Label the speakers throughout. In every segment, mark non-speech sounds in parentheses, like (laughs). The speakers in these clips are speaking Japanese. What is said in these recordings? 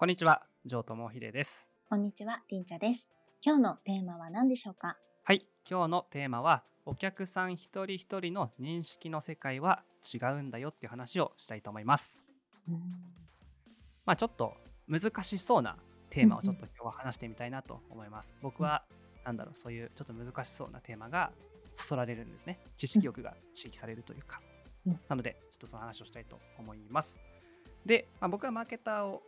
Speaker 1: こんにちは、城友秀です。
Speaker 2: こんにちは、りんちゃです。今日のテーマは何でしょうか？
Speaker 1: はい、今日のテーマは、お客さん一人一人の認識の世界は違うんだよっていう話をしたいと思います。まあちょっと難しそうなテーマをちょっと今日は話してみたいなと思います。僕は、なんだろう、そういうちょっと難しそうなテーマがそそられるんですね。知識欲が刺激されるというか
Speaker 2: うん。
Speaker 1: なので、ちょっとその話をしたいと思います。で、まあ、僕はマーケターを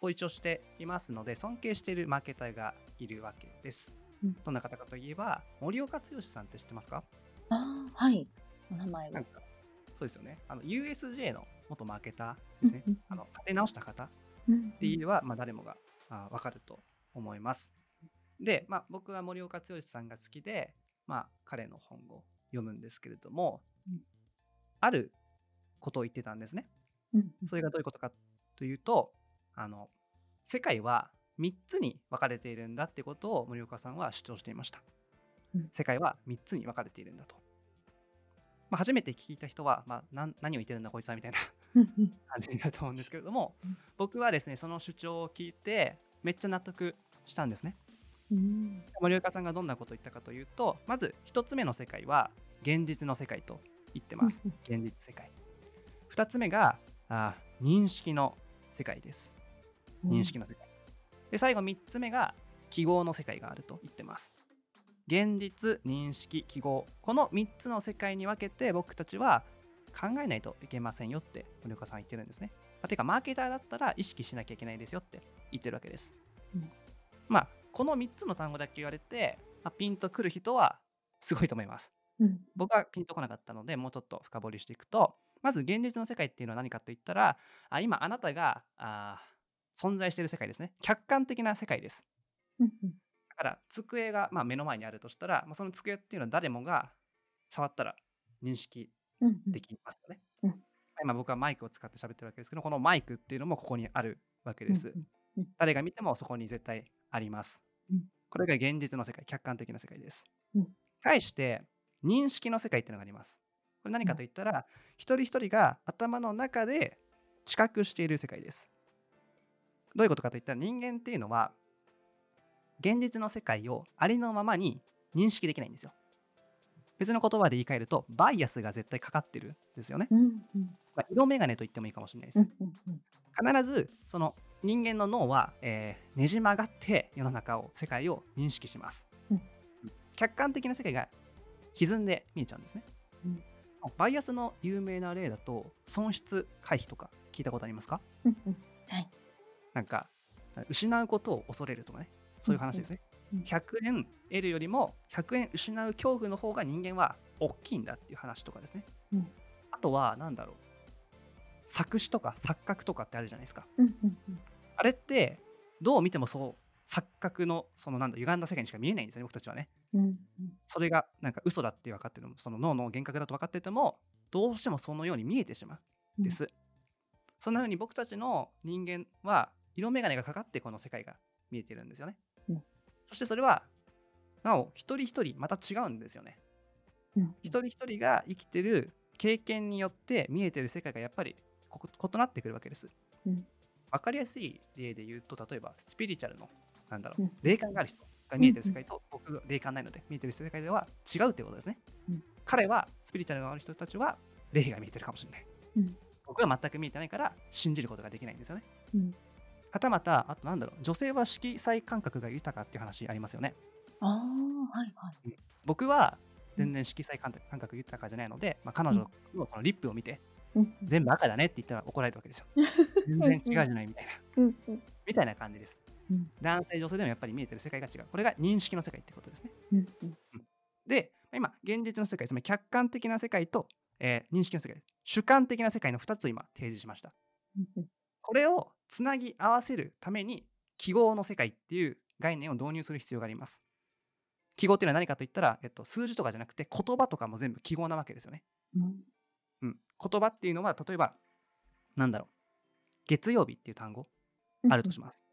Speaker 1: を一応していますので、尊敬しているマーケターがいるわけです。
Speaker 2: うん
Speaker 1: どんな方かといえば、森岡剛さんって知ってますか？
Speaker 2: ああ、はい。お名前は
Speaker 1: そうですよね。あの、USJ の元マーケターですね。
Speaker 2: うんうん
Speaker 1: あの、立て直した方
Speaker 2: うん
Speaker 1: って言えば、まあ、誰もがあ分かると思います。で、まあ、僕は森岡剛さんが好きで、まあ、彼の本を読むんですけれども、
Speaker 2: うん
Speaker 1: あることを言ってたんですね。
Speaker 2: うん
Speaker 1: それがどういうことかというと、あの、世界は3つに分かれているんだってことを森岡さんは主張していました。
Speaker 2: うん。
Speaker 1: 世界は3つに分かれているんだと。まあ、初めて聞いた人は、まあ、なん何を言ってるんだこいつはみたいな感じになると思うんですけれども、
Speaker 2: うん。
Speaker 1: 僕はですねその主張を聞いてめっちゃ納得したんですね。
Speaker 2: うん。
Speaker 1: 森岡さんがどんなことを言ったかというとまず一つ目の世界は現実の世界と言ってます。
Speaker 2: うん。
Speaker 1: 現実世界。二つ目があー認識の世界です認識の世界で最後三つ目が記号の世界があると言ってます現実認識記号この3つの世界に分けて僕たちは考えないといけませんよって森岡さんは言ってるんですね。まあ、てかマーケターだったら意識しなきゃいけないですよって言ってるわけです。
Speaker 2: うん
Speaker 1: まあこの3つの単語だけ言われて、まあ、ピンとくる人はすごいと思います。
Speaker 2: うん
Speaker 1: 僕はピンとこなかったのでもうちょっと深掘りしていくとまず現実の世界っていうのは何かといったらあ今あなたがあー存在している世界ですね。客観的な世界です。だから机がまあ目の前にあるとしたら、まあ、その机っていうのは誰もが触ったら認識できますよね、
Speaker 2: うん
Speaker 1: 今僕はマイクを使って喋ってるわけですけどこのマイクっていうのもここにあるわけです、誰が見てもそこに絶対あります、
Speaker 2: うん。
Speaker 1: これが現実の世界客観的な世界です、
Speaker 2: うん。
Speaker 1: 対して認識の世界っていうのがあります。これ何かといったら、一人一人が頭の中で知覚している世界ですどういうことかといったら人間っていうのは現実の世界をありのままに認識できないんですよ。別の言葉で言い換えるとバイアスが絶対かかってるんですよね、
Speaker 2: うんうん。
Speaker 1: まあ、色眼鏡と言ってもいいかもしれないです、
Speaker 2: うんうんうん
Speaker 1: 必ずその人間の脳は、えーねじ曲がって世の中を世界を認識します、
Speaker 2: うん。
Speaker 1: 客観的な世界が歪んで見えちゃうんですね、
Speaker 2: うん。
Speaker 1: バイアスの有名な例だと損失回避とか聞いたことありますか？
Speaker 2: うんうん。はい
Speaker 1: なんか失うことを恐れるとかね。そういう話ですね、
Speaker 2: うんうん
Speaker 1: 100円得るよりも100円失う恐怖の方が人間は大きいんだっていう話とかですね、
Speaker 2: うん。
Speaker 1: あとは何だろう。作詞とか錯覚とかってあるじゃないですか。
Speaker 2: うんうんうん。
Speaker 1: あれってどう見てもそう錯覚のそのなんだ歪んだ世界にしか見えないんですよね僕たちはね。
Speaker 2: うんうん。
Speaker 1: それがなんか嘘だって分かってるその脳の幻覚だと分かっててもどうしてもそのように見えてしまう。んです、そんな風に僕たちの人間は色眼鏡がかかってこの世界が見えてるんですよね、
Speaker 2: うん。
Speaker 1: そしてそれはなお一人一人また違うんですよね。
Speaker 2: うん。
Speaker 1: 一人一人が生きてる経験によって見えてる世界がやっぱり異なってくるわけです。
Speaker 2: うん。
Speaker 1: 分かりやすい例で言うと例えばスピリチュアルのなんだろう、
Speaker 2: うん。
Speaker 1: 霊感がある人が見えてる世界と僕が霊感ないので見えてる世界では違うってことですね。
Speaker 2: うん。
Speaker 1: 彼はスピリチュアルがある人たちは霊が見えてるかもしれない。
Speaker 2: うん。
Speaker 1: 僕は全く見えてないから信じることができないんですよね。
Speaker 2: うん
Speaker 1: はたまたあとなんだろう女性は色彩感覚が豊かっていう話ありますよね。
Speaker 2: ああはいはい
Speaker 1: 僕は全然色彩感覚感覚豊かじゃないので、まあ、彼女のそのリップを見て、
Speaker 2: うん
Speaker 1: 全部赤だねって言ったら怒られるわけですよ。(laughs) 全然違うじゃないみたいな。
Speaker 2: うんうん
Speaker 1: みたいな感じです。
Speaker 2: うん
Speaker 1: 男性、女性でもやっぱり見えてる世界が違う。これが認識の世界ってことですね。
Speaker 2: うんうん
Speaker 1: で、今、現実の世界、つまり客観的な世界と、えー認識の世界、主観的な世界の2つを今提示しました。これをつなぎ合わせるために、記号の世界っていう概念を導入する必要があります。記号っていうのは何かといったら、えっと、数字とかじゃなくて言葉とかも全部記号なわけですよね。
Speaker 2: うん
Speaker 1: うん、言葉っていうのは例えばなんだろう月曜日っていう単語あるとします。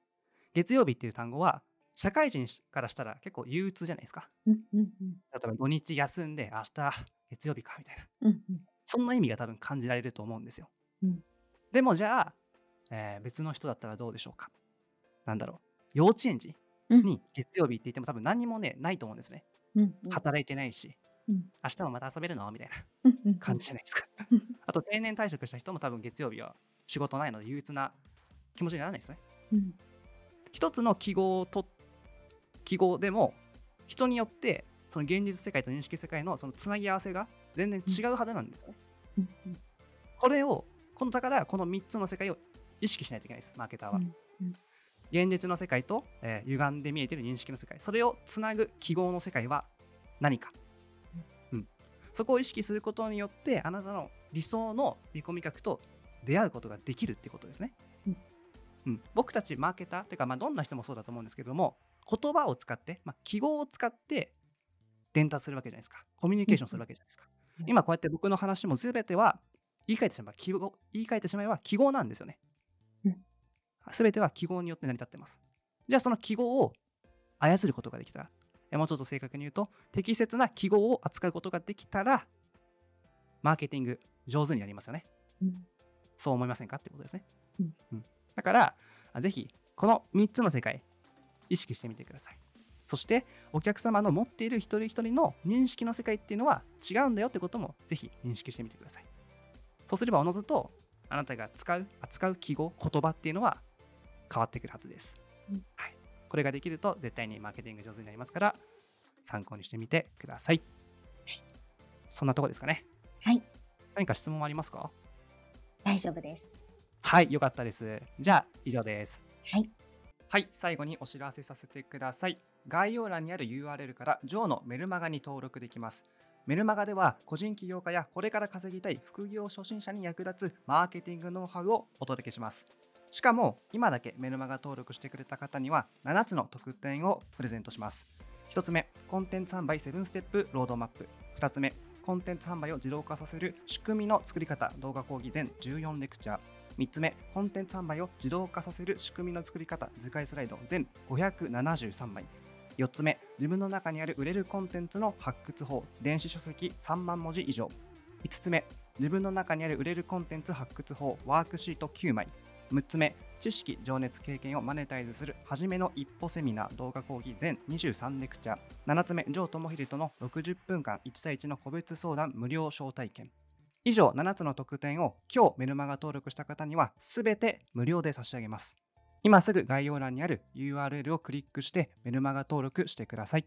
Speaker 1: 月曜日っていう単語は社会人からしたら結構憂鬱じゃないですか。
Speaker 2: うんうん
Speaker 1: 例えば土日休んで明日月曜日かみたいな。
Speaker 2: うんうん
Speaker 1: そんな意味が多分感じられると思うんですよ。
Speaker 2: うん
Speaker 1: でもじゃあ、えー別の人だったらどうでしょうか？なんだろう、幼稚園児
Speaker 2: うん
Speaker 1: に月曜日って言っても多分何もね、ないと思うんですね。
Speaker 2: うんうん
Speaker 1: 働いてないし、
Speaker 2: うん
Speaker 1: 明日もまた遊べるの？みたいな感じじゃないですか。
Speaker 2: う (laughs) ん
Speaker 1: あと定年退職した人も多分月曜日は仕事ないので憂鬱な気持ちにならないですね。
Speaker 2: うん
Speaker 1: 一つの記号と記号でも人によってその現実世界と認識世界のそのつなぎ合わせが全然違うはずなんですよね。
Speaker 2: うんうん
Speaker 1: これをこのだからこの3つの世界を意識しないといけないですマーケターは。
Speaker 2: うんうん。
Speaker 1: 現実の世界と、えー歪んで見えている認識の世界。それをつなぐ記号の世界は何か、うん、そこを意識することによってあなたの理想の見込み客と出会うことができるってことですね、
Speaker 2: うん。
Speaker 1: うん。僕たちマーケターというか、まあ、どんな人もそうだと思うんですけれども言葉を使って、まあ、記号を使って伝達するわけじゃないですか。コミュニケーションするわけじゃないですか、
Speaker 2: うん。
Speaker 1: 今こうやって僕の話も全ては言い換えてしまえば記号言い換えてしまえば記号なんですよねすべては記号によって成り立ってます。じゃあその記号を操ることができたら、えもうちょっと正確に言うと、適切な記号を扱うことができたら、マーケティング上手になりますよね。
Speaker 2: うん
Speaker 1: そう思いませんか？ってことですね。
Speaker 2: うん
Speaker 1: うんだから、あぜひ、この3つの世界、意識してみてください。そして、お客様の持っている一人一人の認識の世界っていうのは違うんだよってことも、ぜひ認識してみてください。そうすれば、おのずと、あなたが使う、扱う記号、言葉っていうのは変わってくるはずです。
Speaker 2: うん
Speaker 1: はい、これができると、絶対にマーケティング上手になりますから、参考にしてみてください。そんなとこですかね。
Speaker 2: はい
Speaker 1: 何か質問ありますか？
Speaker 2: 大丈夫です。
Speaker 1: はい、よかったです。じゃあ、以上です。
Speaker 2: はい。
Speaker 1: はい、最後にお知らせさせてください。概要欄にある URL から、ジョーのメルマガに登録できます。メルマガでは、個人起業家やこれから稼ぎたい副業初心者に役立つマーケティングノウハウをお届けします。しかも、今だけメルマガ登録してくれた方には、7つの特典をプレゼントします。1つ目、コンテンツ販売7ステップロードマップ。2つ目、コンテンツ販売を自動化させる仕組みの作り方動画講義全14レクチャー。3つ目、コンテンツ販売を自動化させる仕組みの作り方図解スライド全573枚。4つ目、自分の中にある売れるコンテンツの発掘法電子書籍3万文字以上。5つ目、自分の中にある売れるコンテンツ発掘法ワークシート9枚。6つ目、知識、情熱、経験をマネタイズする初めの一歩セミナー動画講義全23レクチャー。7つ目、ジョー智秀との60分間1対1の個別相談無料招待券。以上7つの特典を今日メルマガ登録した方には全て無料で差し上げます。今すぐ概要欄にある URL をクリックしてメルマガ登録してください。